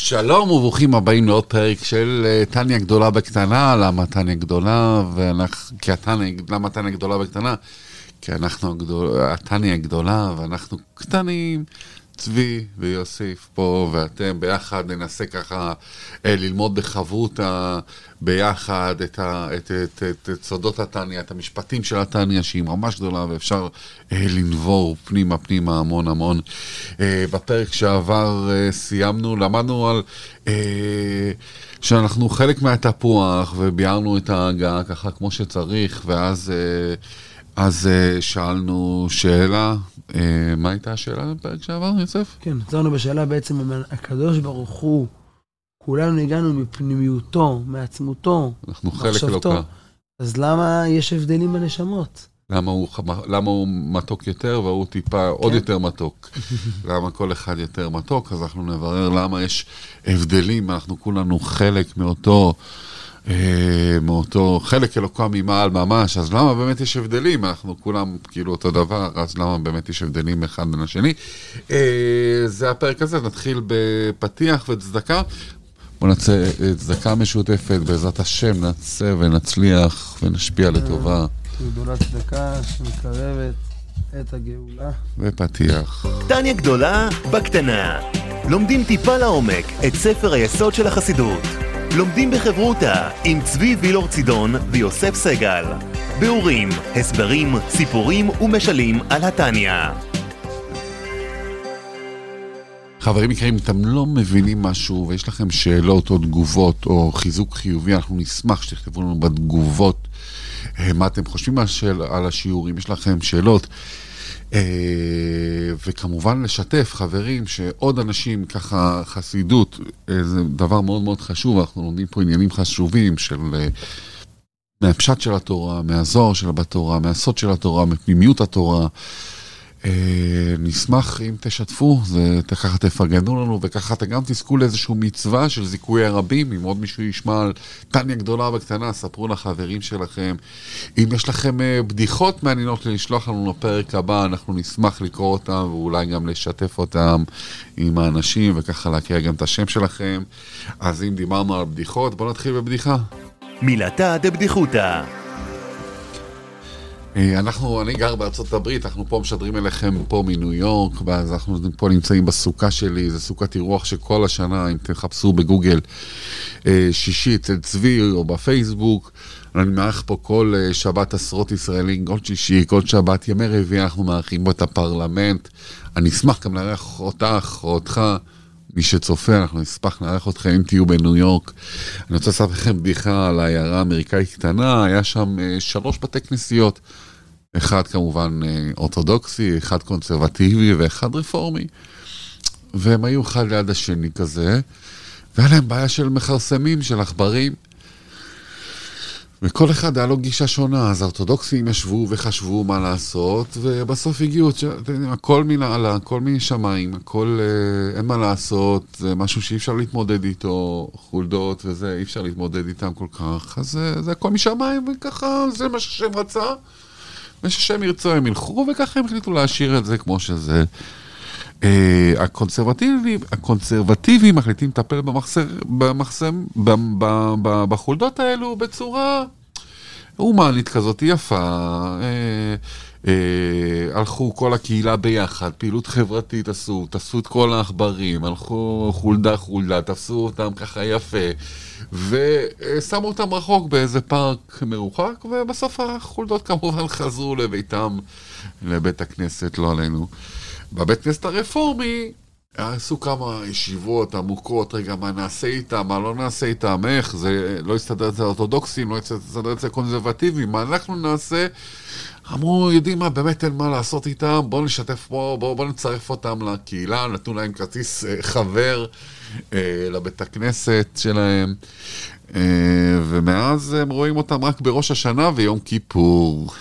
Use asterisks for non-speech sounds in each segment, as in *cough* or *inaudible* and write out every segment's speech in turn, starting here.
שלום וברוכים הבאים לעוד פרק של אה, טניה גדולה בקטנה. למה טניה גדולה? ואנחנו, כי הטניה, למה טניה גדולה בקטנה? כי אנחנו הגדול, הטניה גדולה ואנחנו קטנים. צבי ויוסיף פה ואתם ביחד ננסה ככה אה, ללמוד בחברותה ביחד את, ה, את, את, את, את סודות הטניה, את המשפטים של הטניה שהיא ממש גדולה ואפשר אה, לנבור פנימה פנימה המון המון. אה, בפרק שעבר אה, סיימנו, למדנו על... אה, שאנחנו חלק מהתפוח וביארנו את ההגה ככה כמו שצריך ואז אה, אז אה, שאלנו שאלה, אה, מה הייתה השאלה בפרק שעבר, יוסף? כן, חזרנו בשאלה בעצם הקדוש ברוך הוא, כולנו הגענו מפנימיותו, מעצמותו, אנחנו חלק. אלוקה. אז למה יש הבדלים בנשמות? למה הוא, למה הוא מתוק יותר והוא טיפה עוד יותר מתוק? *laughs* למה כל אחד יותר מתוק? אז אנחנו נברר למה יש הבדלים, אנחנו כולנו חלק מאותו, מאותו חלק אלוקה ממעל ממש, אז למה באמת יש הבדלים? אנחנו כולם כאילו אותו דבר, אז למה באמת יש הבדלים אחד בין השני? אה, זה הפרק הזה, נתחיל בפתיח וצדקה. בואו נצא אה, צדקה משותפת, בעזרת השם נצא ונצליח ונשפיע לטובה. גדולה צדקה שמקרבת את הגאולה. ופתיח. טניה גדולה בקטנה. לומדים טיפה לעומק את ספר היסוד של החסידות. לומדים בחברותה עם צבי וילור צידון ויוסף סגל. ביאורים, הסברים, סיפורים ומשלים על התניא. חברים יקרים, אם אתם לא מבינים משהו ויש לכם שאלות או תגובות או חיזוק חיובי, אנחנו נשמח שתכתבו לנו בתגובות אה, מה אתם חושבים על, השיעורים, יש לכם שאלות. אה, וכמובן לשתף חברים שעוד אנשים ככה חסידות אה, זה דבר מאוד מאוד חשוב אנחנו לומדים פה עניינים חשובים של אה, מהפשט של התורה, מהזוהר של בתורה, מהסוד של התורה, מפנימיות התורה. אה, נשמח אם תשתפו, זה, ככה תפרגנו לנו וככה אתם גם תזכו לאיזושהי מצווה של זיכוי הרבים, אם עוד מישהו ישמע על טניה גדולה וקטנה, ספרו לחברים שלכם. אם יש לכם אה, בדיחות מעניינות לשלוח לנו לפרק הבא, אנחנו נשמח לקרוא אותם ואולי גם לשתף אותם עם האנשים וככה להכיר גם את השם שלכם. אז אם דיברנו על בדיחות, בואו נתחיל בבדיחה. מילתא דבדיחותא. אה, אנחנו, אני גר בארצות הברית, אנחנו פה משדרים אליכם פה מניו יורק, ואז אנחנו פה נמצאים בסוכה שלי, זו סוכת אירוח שכל השנה, אם תחפשו בגוגל אה, שישי אצל צבי או בפייסבוק, אני מארח פה כל אה, שבת עשרות ישראלים, כל שישי, כל שבת, ימי רביעי, אנחנו מארחים פה את הפרלמנט. אני אשמח גם לארח אותך או אותך. מי שצופה, אנחנו נשמח לארח אתכם אם תהיו בניו יורק. אני רוצה לספר לכם בדיחה על העיירה האמריקאית קטנה, היה שם אה, שלוש בתי כנסיות. אחד כמובן אה, אורתודוקסי, אחד קונסרבטיבי ואחד רפורמי. והם היו אחד ליד השני כזה, והיה להם בעיה של מכרסמים, של עכברים. וכל אחד היה לו גישה שונה, אז האורתודוקסים ישבו וחשבו מה לעשות, ובסוף הגיעו, הכל מנהלה, הכל משמיים, הכל, אה, אין מה לעשות, זה משהו שאי אפשר להתמודד איתו, חולדות וזה, אי אפשר להתמודד איתם כל כך, אז אה, זה הכל משמיים, וככה, זה מה שהשם רצה, ושהשם ירצה הם ילכו, וככה הם החליטו להשאיר את זה כמו שזה. אה, הקונסרבטיבים, הקונסרבטיבים מחליטים לטפל במחסם, ב- ב- ב- בחולדות האלו בצורה הומנית כזאת, יפה. אה, אה, הלכו כל הקהילה ביחד, פעילות חברתית עשו, תפסו את כל העכברים, הלכו חולדה חולדה, תפסו אותם ככה יפה, ושמו אותם רחוק באיזה פארק מרוחק, ובסוף החולדות כמובן חזרו לביתם, לבית הכנסת, לא עלינו. בבית כנסת הרפורמי עשו כמה ישיבות עמוקות, רגע, מה נעשה איתם, מה לא נעשה איתם, איך, זה לא יסתדר אצל האורתודוקסים, לא יסתדר אצל הקונסרבטיבים, מה אנחנו נעשה? אמרו, יודעים מה, באמת אין מה לעשות איתם, בואו נשתף פה, בואו בוא נצרף אותם לקהילה, נתנו להם כרטיס אה, חבר אה, לבית הכנסת שלהם, אה, ומאז הם רואים אותם רק בראש השנה ויום כיפור. *laughs*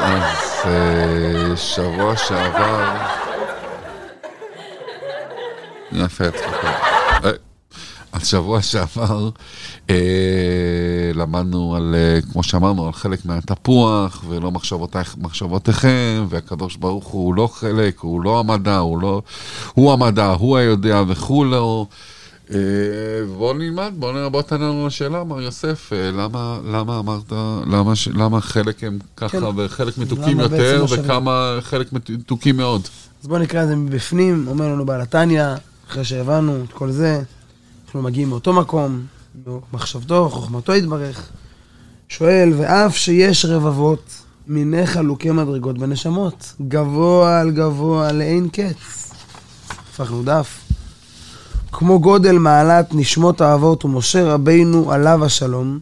אז אה, שבוע שעבר... יפה, צחקה. אה, אז שבוע שעבר אה, למדנו על, אה, כמו שאמרנו, על חלק מהתפוח, ולא מחשבותייך, מחשבותיכם, והקדוש ברוך הוא לא חלק, הוא לא המדע, הוא לא... הוא המדע, הוא היודע וכולו. בוא נלמד, בוא, נ- בוא תענה לנו לשאלה, מר יוסף, אה, למה, למה אמרת, למה, ש- למה חלק הם ככה כן. וחלק מתוקים יותר, לא? וכמה חלק מתוקים מאוד? אז בואו נקרא את זה מבפנים, אומר לנו בעל התניא, אחרי שהבנו את כל זה, אנחנו מגיעים מאותו מקום, מחשבתו, חוכמתו יתברך. שואל, ואף שיש רבבות מיני חלוקי מדרגות בנשמות, גבוה על גבוה לאין קץ. הפכנו דף. כמו גודל מעלת נשמות האבות ומשה רבינו עליו השלום,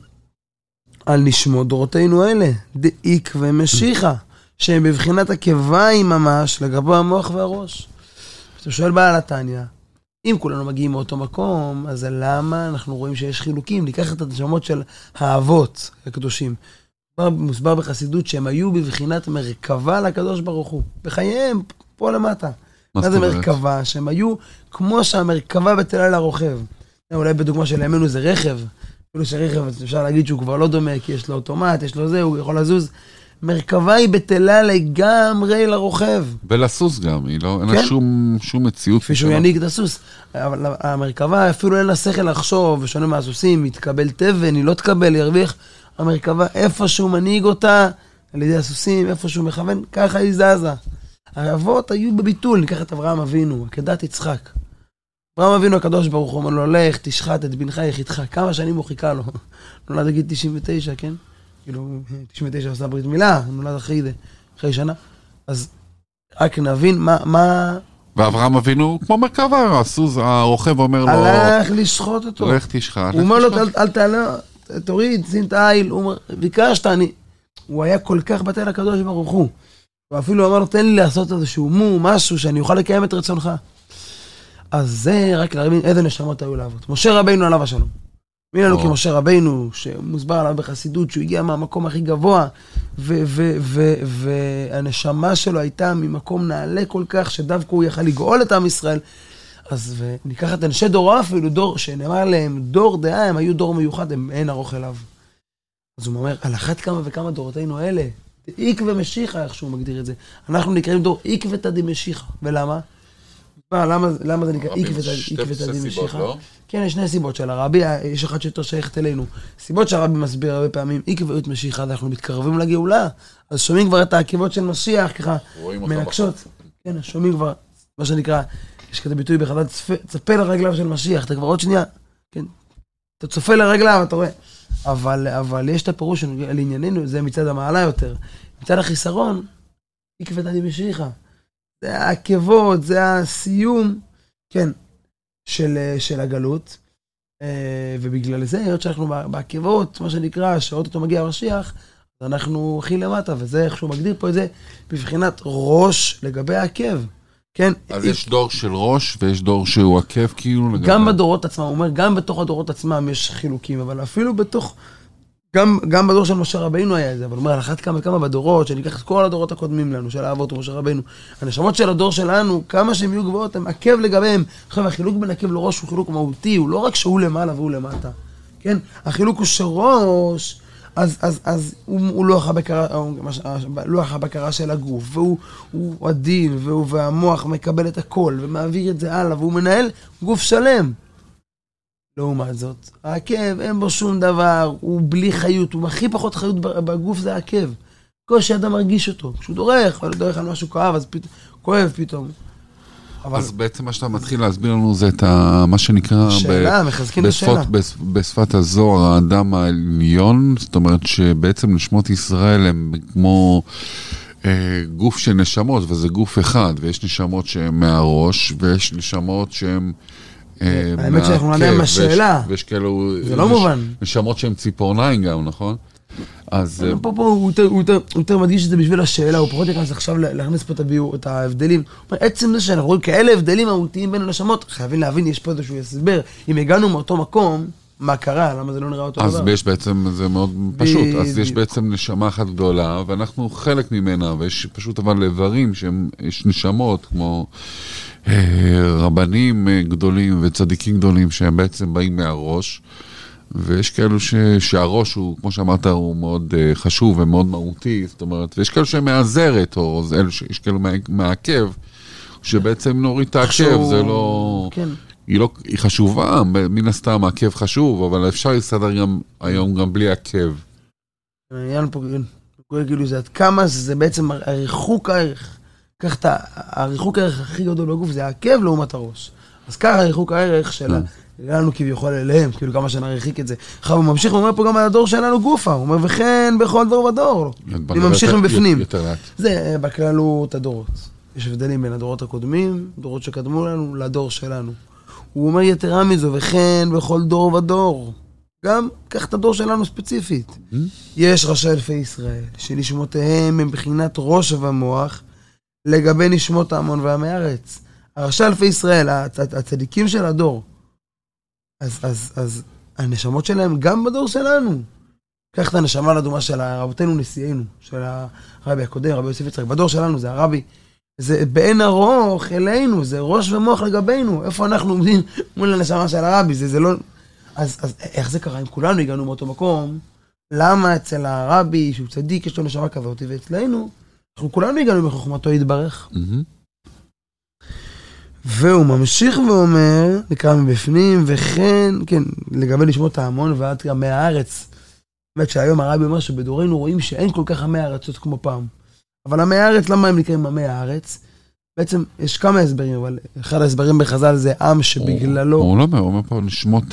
על נשמות דורותינו אלה, דאיק ומשיחה. שהם בבחינת עקביים ממש לגבי המוח והראש. אתה שואל בעל התניא, אם כולנו מגיעים מאותו מקום, אז למה אנחנו רואים שיש חילוקים? ניקח את הנשמות של האבות הקדושים. מוסבר בחסידות שהם היו בבחינת מרכבה לקדוש ברוך הוא. בחייהם, פה למטה. מה זה? מרכבה? שהם היו כמו שהמרכבה בטלה לרוכב. אולי בדוגמה של ימינו זה רכב. אפילו שרכב, אפשר להגיד שהוא כבר לא דומה, כי יש לו אוטומט, יש לו זה, הוא יכול לזוז. מרכבה היא בטלה לגמרי לרוכב. ולסוס גם, היא לא, אין לה כן. שום, שום מציאות. כפי שהוא. ינהיג את הסוס. אבל המרכבה, אפילו אין לה שכל לחשוב, בשונה מהסוסים, היא תקבל תבן, היא לא תקבל, היא ירוויח. המרכבה, איפה שהוא מנהיג אותה, על ידי הסוסים, איפה שהוא מכוון, ככה היא זזה. האבות היו בביטול, ניקח את אברהם אבינו, עקדת יצחק. אברהם אבינו הקדוש ברוך הוא אומר לו, לך, תשחט את בנך יחידך. כמה שנים הוא חיכה לו? *laughs* נולד בגיל 99, כן? כאילו, 99 עשה ברית מילה, נולד אחרי אחרי שנה. אז רק נבין מה, מה ואברהם אבינו, כמו מרכבה, הסוס, הרוכב אומר לו, הלך לשחוט אותו. לך תשחט. הוא אומר לו, "אל- אל תעלה, תוריד, שים את העיל. הוא אומר, ביקשת, אני... הוא היה כל כך בטל לקדוש ברוך הוא. הוא אפילו אמר לו, תן לי לעשות איזשהו מו, משהו, שאני אוכל לקיים את רצונך. אז זה רק להבין איזה נשמות היו לאבות. משה רבינו עליו השלום. מי לנו. כמשה רבינו, שמוסבר עליו בחסידות, שהוא הגיע מהמקום הכי גבוה, והנשמה שלו הייתה ממקום נעלה כל כך, שדווקא הוא יכל לגאול את עם ישראל. אז ניקח את אנשי דורו אפילו, דור שנאמר להם, דור דעה, הם היו דור מיוחד, הם אין ערוך אליו. אז הוא אומר, על אחת כמה וכמה דורותינו אלה, איק ומשיחה, איך שהוא מגדיר את זה. אנחנו נקראים דור עקבתא דמשיחא. ולמה? מה, למה, למה זה נקרא עקבתא דמשיחא? לא? כן, יש שני סיבות של הרבי, יש אחת שיותר שייכת אלינו. סיבות שהרבי מסביר הרבה פעמים, עקביות משיחה, אנחנו מתקרבים לגאולה, אז שומעים כבר את העקבות של משיח, ככה מנקשות. כן, שומעים כבר, מה שנקרא, יש כזה ביטוי בחז"ל, צפה לרגליו של משיח, אתה כבר עוד שנייה, כן, אתה צופה לרגליו, אתה רואה. אבל, אבל יש את הפירוש לענייננו, זה מצד המעלה יותר. מצד החיסרון, עקבתא דמשיחא. זה העקבות, זה הסיום, כן, של, של הגלות. אה, ובגלל זה, היות שאנחנו בעקבות, מה שנקרא, שאו-טו-טו מגיע המשיח, אנחנו הכי למטה, וזה איך שהוא מגדיר פה את זה, בבחינת ראש לגבי העקב. כן, אז יש דור של ראש ויש דור שהוא עקב כאילו. לגבי- גם בדורות עצמם, הוא אומר, גם בתוך הדורות עצמם יש חילוקים, אבל אפילו בתוך, גם, גם בדור של משה רבינו היה את זה, אבל הוא אומר, על אחת כמה וכמה בדורות, שניקח את כל הדורות הקודמים לנו, של האבות ומשה רבינו, הנשמות של הדור שלנו, כמה שהן יהיו גבוהות, הם עקב לגביהם. עכשיו, החילוק בין עקב לראש הוא חילוק מהותי, הוא לא רק שהוא למעלה והוא למטה, כן? החילוק הוא שראש, אז, אז, אז הוא, הוא לוח הבקרה, הוא מה ש- לוח הבקרה של הגוף, והוא הוא עדין, והוא, והמוח מקבל את הכל, ומעביר את זה הלאה, והוא מנהל גוף שלם. לעומת זאת, העקב אין בו שום דבר, הוא בלי חיות, הוא הכי פחות חיות בגוף זה העקב. קושי אדם מרגיש אותו, כשהוא דורך, או דורך על משהו כואב, אז פתאום, כואב פתאום. אבל אז בעצם מה שאתה מתחיל להסביר לנו זה את ה... מה שנקרא... שאלה, ב- מחזקים את בשפות, השאלה. בש- בשפת הזוהר, האדם העליון, זאת אומרת שבעצם נשמות ישראל הם כמו אה, גוף של נשמות, וזה גוף אחד, ויש נשמות שהן מהראש, ויש נשמות שהן... אה, האמת שאנחנו נענה עם השאלה. ויש כאלו... זה לא מובן. נשמות שהן ציפורניים גם, נכון? אז... אה, פה, פה הוא יותר, הוא, יותר, הוא יותר מדגיש את זה בשביל השאלה, הוא פחות ייכנס עכשיו לה- להכניס פה את, הביאור, את ההבדלים. עצם זה שאנחנו רואים כאלה הבדלים מהותיים בין הנשמות, חייבים להבין, יש פה איזשהו הסבר. אם הגענו מאותו מקום, מה קרה, למה זה לא נראה אותו אז דבר. יש בעצם, זה מאוד פשוט, אז יש בדיוק. בעצם נשמה אחת גדולה, ואנחנו חלק ממנה, ויש פשוט אבל איברים שהם, יש נשמות, כמו אה, רבנים אה, גדולים וצדיקים גדולים, שהם בעצם באים מהראש, ויש כאלו ש, שהראש הוא, כמו שאמרת, הוא מאוד אה, חשוב ומאוד מהותי, זאת אומרת, ויש כאלו שהם מהזרת, או אלו שיש כאלו מהעקב, שבעצם נוריד את שהוא- זה לא... כן. היא לא, היא חשובה, מן הסתם העקב חשוב, אבל אפשר להסתדר גם היום גם בלי עקב. העניין פה, קורה כאילו זה עד כמה זה בעצם הריחוק הערך. קח את הריחוק הערך הכי גדול בגוף זה העקב לעומת הראש. אז ככה הריחוק הערך של ה- לנו כביכול אליהם, כאילו כמה שנרחיק את זה. עכשיו הוא ממשיך ואומר פה גם על הדור שלנו גופה, הוא אומר וכן בכל דור ודור. אני ממשיך מבפנים. זה אה, בכללות הדורות. יש הבדלים בין הדורות הקודמים, דורות שקדמו לנו, לדור שלנו. הוא אומר יתרה מזו, וכן בכל דור ודור. גם, קח את הדור שלנו ספציפית. יש ראשי אלפי ישראל, שנשמותיהם הם בחינת ראש ומוח, לגבי נשמות ההמון ועמי ארץ. הראשי אלפי ישראל, הצ- הצ- הצדיקים של הדור. אז, אז, אז הנשמות שלהם גם בדור שלנו. קח את הנשמה לדוגמה של רבותינו נשיאנו, של הרבי הקודם, רבי יוסף יצחק, בדור שלנו זה הרבי. זה בעין ארוך אלינו, זה ראש ומוח לגבינו. איפה אנחנו עומדים מול הנשמה של הרבי? זה, זה לא... אז, אז איך זה קרה? אם כולנו הגענו מאותו מקום, למה אצל הרבי, שהוא צדיק, יש לו נשמה כזאת, ואצלנו, אנחנו כולנו הגענו בחוכמתו יתברך. מהמם. והוא ממשיך ואומר, נקרא מבפנים, וכן, כן, לגבי לשמות ההמון ועד עמי הארץ. באמת שהיום הרבי אומר שבדורנו רואים שאין כל כך עמי ארצות כמו פעם. אבל עמי הארץ, למה הם נקראים עמי הארץ? בעצם יש כמה הסברים, אבל אחד ההסברים בחז"ל זה עם שבגללו... הוא לא אומר, הוא אומר פה נשמות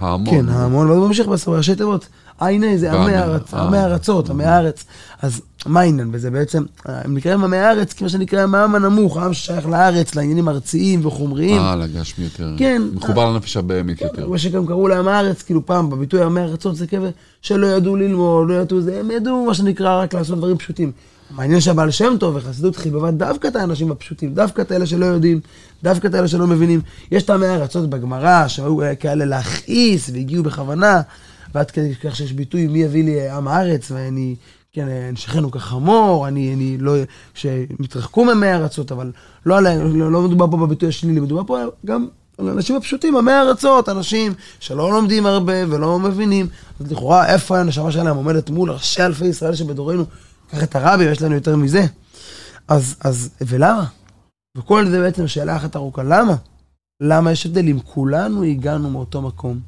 ההמון. כן, ההמון, ואז הוא ממשיך בסוף, ראשי תיבות. עיני זה עמי אה. עמי הארצות, עמי הארץ. אז מה העניין בזה בעצם? הם נקראים עמי הארץ, כמו שנקרא העם הנמוך, העם ששייך לארץ, לעניינים ארציים וחומריים. אה, לגשמי יותר. כן. מחובר לנפש הבהמית יותר. מה שגם קראו להם הארץ, כאילו פעם, בביטוי עמי ארצות זה כאלה שלא ידעו ללמוד, לא ידעו זה, הם ידעו מה שנקרא רק לעשות דברים פשוטים. מעניין שהבעל שם טוב וחסידות חיבבה דווקא את האנשים הפשוטים, דווקא את אלה שלא יודעים, דווקא את אלה שלא מבינים. יש טעמי ארצות בגמרא, שהיו כאלה להכעיס והגיעו בכוונה, ועד כדי כך שיש ביטוי מי יביא לי עם הארץ, ואני, כן, נשכנו כחמור, אני, אני לא, שמתרחקו ממי ארצות, אבל לא, לא, לא מדובר פה בביטוי השלילי, מדובר פה גם על האנשים הפשוטים, עמי ארצות, אנשים שלא לומדים הרבה ולא מבינים. אז לכאורה, איפה הנשמה שלהם עומדת מול ראשי אלפי ישראל שבדורנו? קח את הרבי, יש לנו יותר מזה. אז, אז, ולמה? וכל זה בעצם שאלה אחת ארוכה, למה? למה יש הבדל? אם כולנו הגענו מאותו מקום,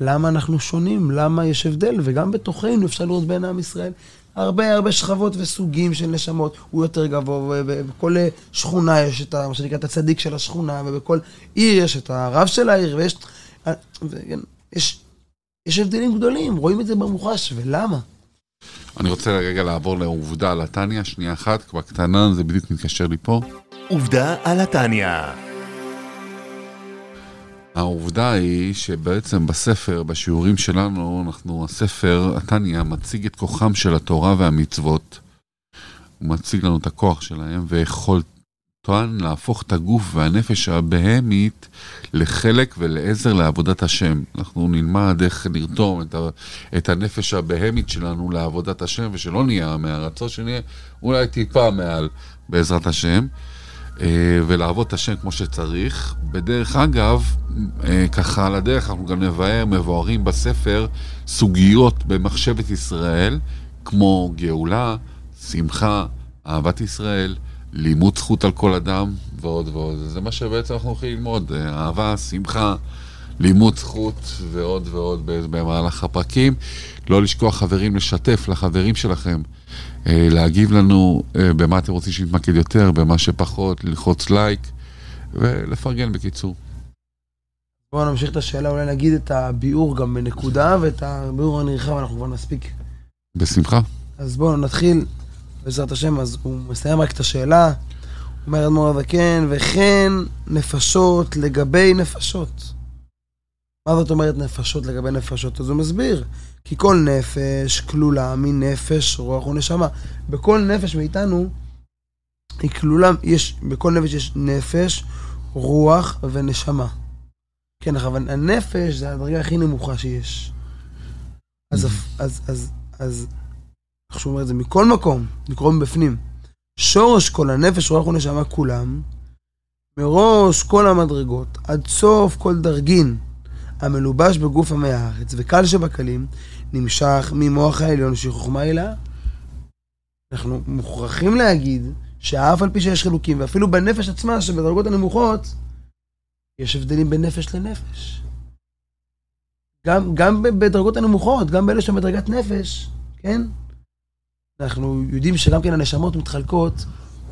למה אנחנו שונים? למה יש הבדל? וגם בתוכנו אפשר לראות בין עם ישראל הרבה הרבה שכבות וסוגים של נשמות. הוא יותר גבוה, ובכל שכונה יש את מה שנקרא את הצדיק של השכונה, ובכל עיר יש את הרב של העיר, ויש... וכן, יש, יש הבדלים גדולים, רואים את זה במוחש, ולמה? אני רוצה רגע לעבור לעובדה על התניא, שנייה אחת, בקטנה, זה בדיוק מתקשר לי פה. עובדה על התניא. העובדה היא שבעצם בספר, בשיעורים שלנו, אנחנו, הספר, התניא, מציג את כוחם של התורה והמצוות. הוא מציג לנו את הכוח שלהם, ויכולתן להפוך את הגוף והנפש הבהמית לחלק ולעזר לעבודת השם. אנחנו נלמד איך לרתום את, ה, את הנפש הבהמית שלנו לעבודת השם, ושלא נהיה מהרצון, שנהיה אולי טיפה מעל, בעזרת השם. אה, ולעבוד את השם כמו שצריך. בדרך אגב, אה, ככה על הדרך אנחנו גם נבהר, מבוארים בספר סוגיות במחשבת ישראל, כמו גאולה, שמחה, אהבת ישראל, לימוד זכות על כל אדם ועוד ועוד. זה מה שבעצם אנחנו הולכים ללמוד, אה, אהבה, שמחה, לימוד זכות ועוד ועוד במהלך הפרקים. לא לשכוח חברים, לשתף לחברים שלכם, אה, להגיב לנו אה, במה אתם רוצים שנתמקד יותר, במה שפחות, ללחוץ לייק ולפרגן בקיצור. בואו נמשיך את השאלה, אולי נגיד את הביאור גם בנקודה, ואת הביאור הנרחב אנחנו כבר נספיק. בשמחה. אז בואו נתחיל, בעזרת השם, אז הוא מסיים רק את השאלה. אומר אדמו"ר הזקן, וכן נפשות לגבי נפשות. מה זאת אומרת נפשות לגבי נפשות? אז הוא מסביר, כי כל נפש כלולה מנפש, רוח ונשמה. בכל נפש מאיתנו היא כלולה, יש, בכל נפש יש נפש, רוח ונשמה. כן, אבל הנפש זה הדרגה הכי נמוכה שיש. אז, אז, אז, אז, אז, איך שהוא אומר את זה, מכל מקום, לקרוא מבפנים. שורש כל הנפש, רוח ונשמה כולם, מראש כל המדרגות, עד סוף כל דרגין, המלובש בגוף עמי הארץ, וקל שבקלים, נמשך ממוח העליון שחוכמה הילה. אנחנו מוכרחים להגיד שאף על פי שיש חילוקים, ואפילו בנפש עצמה, שבדרגות הנמוכות, יש הבדלים בין נפש לנפש. גם, גם בדרגות הנמוכות, גם באלה שבדרגת נפש, כן? אנחנו יודעים שגם כן הנשמות מתחלקות,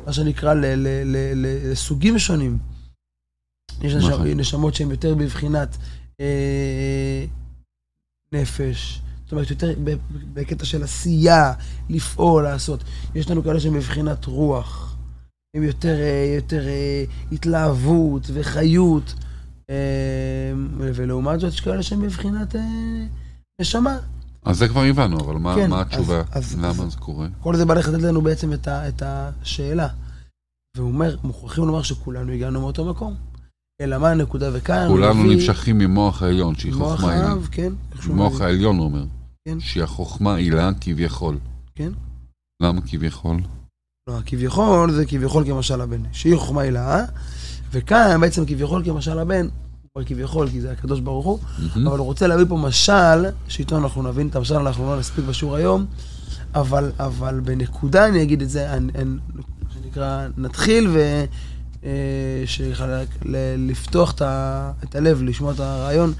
מה שנקרא, ל, ל, ל, ל, לסוגים שונים. יש נשמ, נשמות שהן יותר בבחינת אה, נפש, זאת אומרת, יותר בקטע של עשייה, לפעול, לעשות. יש לנו כאלה שהן בבחינת רוח. הם יותר, אה, יותר אה, התלהבות וחיות. אה, ולעומת זאת, יש כאלה שהן בבחינת נשמה. אז זה כבר הבנו, אבל מה, כן, מה התשובה? אז, למה אז, זה קורה? כל זה בא לחדד לנו בעצם את, ה, את השאלה. והוא אומר, מוכרחים לומר שכולנו הגענו מאותו מקום. אלא מה הנקודה וכאן? כולנו מביא... נמשכים ממוח העליון, שהיא חוכמה הילה. מוח האב, כן. מוח העליון, הוא אומר. כן. שהיא החוכמה הילה כביכול. כן. למה כביכול? לא, כביכול זה כביכול כמשל הבן. שהיא חוכמה הילה, וכאן בעצם כביכול כמשל הבן, כבר כביכול, כי זה הקדוש ברוך הוא, mm-hmm. אבל הוא רוצה להביא פה משל, שאיתו אנחנו נבין את המשל, אנחנו לא נספיק בשיעור היום, אבל, אבל בנקודה אני אגיד את זה, אני, אני, שנקרא, נתחיל ו... אה, לפתוח את הלב, לשמוע את הרעיון.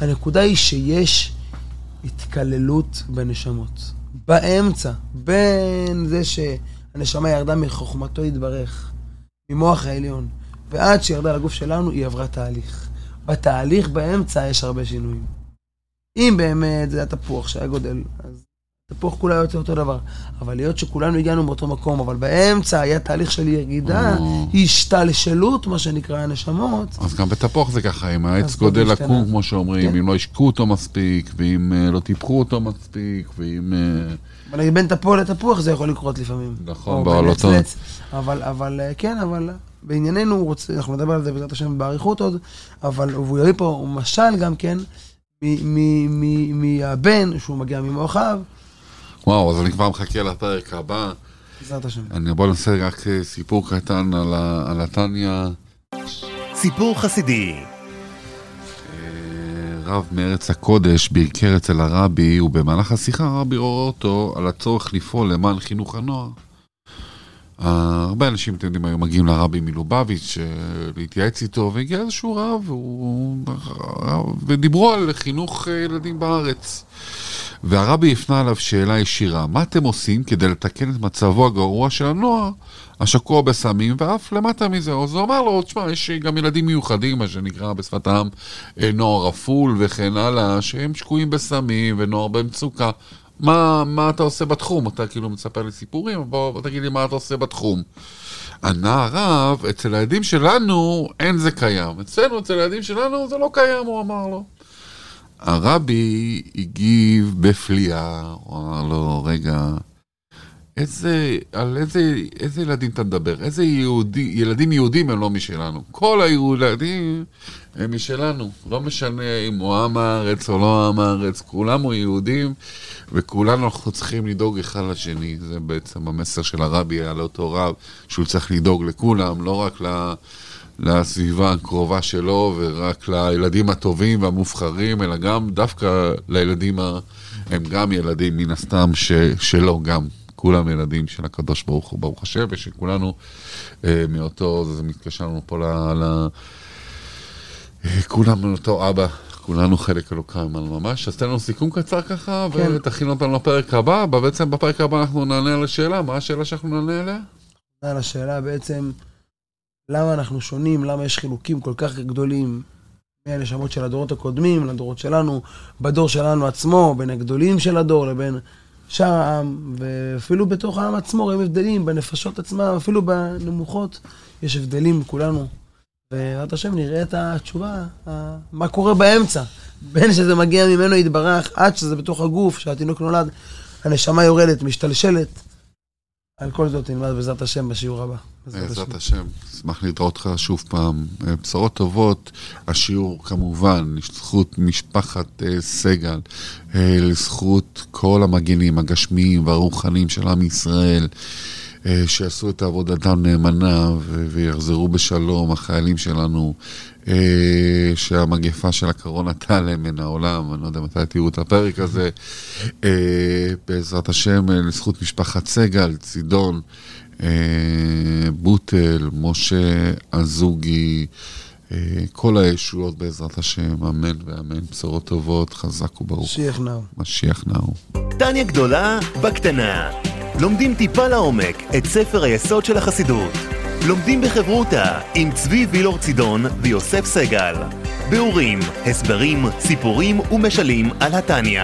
הנקודה היא שיש התקללות בנשמות. באמצע, בין זה שהנשמה ירדה מחוכמתו יתברך, ממוח העליון, ועד שירדה לגוף שלנו, היא עברה תהליך. בתהליך באמצע יש הרבה שינויים. אם באמת זה התפוח שהיה גודל, אז תפוח כולה יוצא אותו דבר. אבל להיות שכולנו הגענו באותו מקום, אבל באמצע היה תהליך של ירידה, השתלשלות, מה שנקרא, הנשמות. אז גם בתפוח זה ככה, אם העץ גודל לקום, כמו שאומרים, כן. אם לא השקו אותו מספיק, ואם אה, לא טיפחו אותו מספיק, ואם... אה, אבל בין תפוח לתפוח זה יכול לקרות לפעמים. נכון, בעולותות. אבל, אבל, אה, כן, אבל בענייננו, הוא רוצה, אנחנו נדבר על זה בעזרת השם באריכות עוד, אבל הוא יביא פה משל גם כן, מהבן, שהוא מגיע ממוחיו, וואו, אז אני כבר מחכה לפרק הבא. בעזרת השם. אני בוא נעשה רק אה, סיפור קטן על, על התניא. סיפור חסידי. אה, רב מארץ הקודש ביקר אצל הרבי, ובמהלך השיחה הרבי רואה אותו על הצורך לפעול למען חינוך הנוער. הרבה אנשים, אתם יודעים, היו מגיעים לרבי מלובביץ' אה, להתייעץ איתו, והגיע איזשהו רב, ודיברו על חינוך ילדים בארץ. והרבי הפנה עליו שאלה ישירה, מה אתם עושים כדי לתקן את מצבו הגרוע של הנוער השקוע בסמים, ואף למטה מזה. אז הוא אמר לו, תשמע, יש גם ילדים מיוחדים, מה שנקרא בשפתם אה, נוער רפול וכן הלאה, שהם שקועים בסמים ונוער במצוקה. מה, מה אתה עושה בתחום? אתה כאילו מספר לי סיפורים, בוא, בוא תגיד לי מה אתה עושה בתחום. ענה הרב, אצל הילדים שלנו אין זה קיים. אצלנו, אצל הילדים שלנו זה לא קיים, הוא אמר לו. הרבי הגיב בפליאה, הוא אמר לו, רגע, איזה, על איזה, איזה ילדים אתה מדבר? איזה יהודי, ילדים יהודים הם לא משלנו. כל הילדים הם משלנו. לא משנה אם הוא עם הארץ או לא עם הארץ, כולם הוא יהודים, וכולנו אנחנו צריכים לדאוג אחד לשני. זה בעצם המסר של הרבי על אותו רב, שהוא צריך לדאוג לכולם, לא רק ל... לסביבה הקרובה שלו ורק לילדים הטובים והמובחרים, אלא גם דווקא לילדים, ה... הם גם ילדים מן הסתם ש... שלו גם. כולם ילדים של הקדוש ברוך הוא, ברוך השם, ושכולנו אה, מאותו, זה מתקשר לנו פה ל... ל... אה, כולם מאותו אבא, כולנו חלק אלוקם ממש. אז תן לנו סיכום קצר ככה, כן. ותכין אותנו לפרק הבא. בעצם בפרק הבא אנחנו נענה על השאלה, מה השאלה שאנחנו נענה עליה? על השאלה בעצם... למה אנחנו שונים, למה יש חילוקים כל כך גדולים מהנשמות של הדורות הקודמים לדורות שלנו, בדור שלנו עצמו, בין הגדולים של הדור לבין שאר העם, ואפילו בתוך העם עצמו רואים הבדלים בנפשות עצמם, אפילו בנמוכות יש הבדלים כולנו. ובעזרת השם נראה את התשובה, מה קורה באמצע, בין שזה מגיע ממנו יתברך, עד שזה בתוך הגוף, שהתינוק נולד, הנשמה יורדת, משתלשלת. על כל זאת נלמד בעזרת השם בשיעור הבא. בעזרת השם, אשמח לראות אותך שוב פעם. אה, בשורות טובות, השיעור כמובן, לזכות משפחת אה, סגל, אה, לזכות כל המגינים הגשמיים והרוחניים של עם ישראל. שיעשו את עבודתם נאמנה ויחזרו בשלום, החיילים שלנו, שהמגפה של הקורונה תעלה מן העולם, אני לא יודע מתי תראו את הפרק הזה. אה, בעזרת השם, אה, לזכות משפחת סגל, צידון, אה, בוטל, משה אזוגי, אה, כל הישועות בעזרת השם, אמן ואמן, בשורות טובות, חזק וברוך. משיח נאו. משיח נאו. טניה גדולה בקטנה. לומדים טיפה לעומק את ספר היסוד של החסידות. לומדים בחברותה עם צבי וילור צידון ויוסף סגל. ביאורים, הסברים, סיפורים ומשלים על התניא.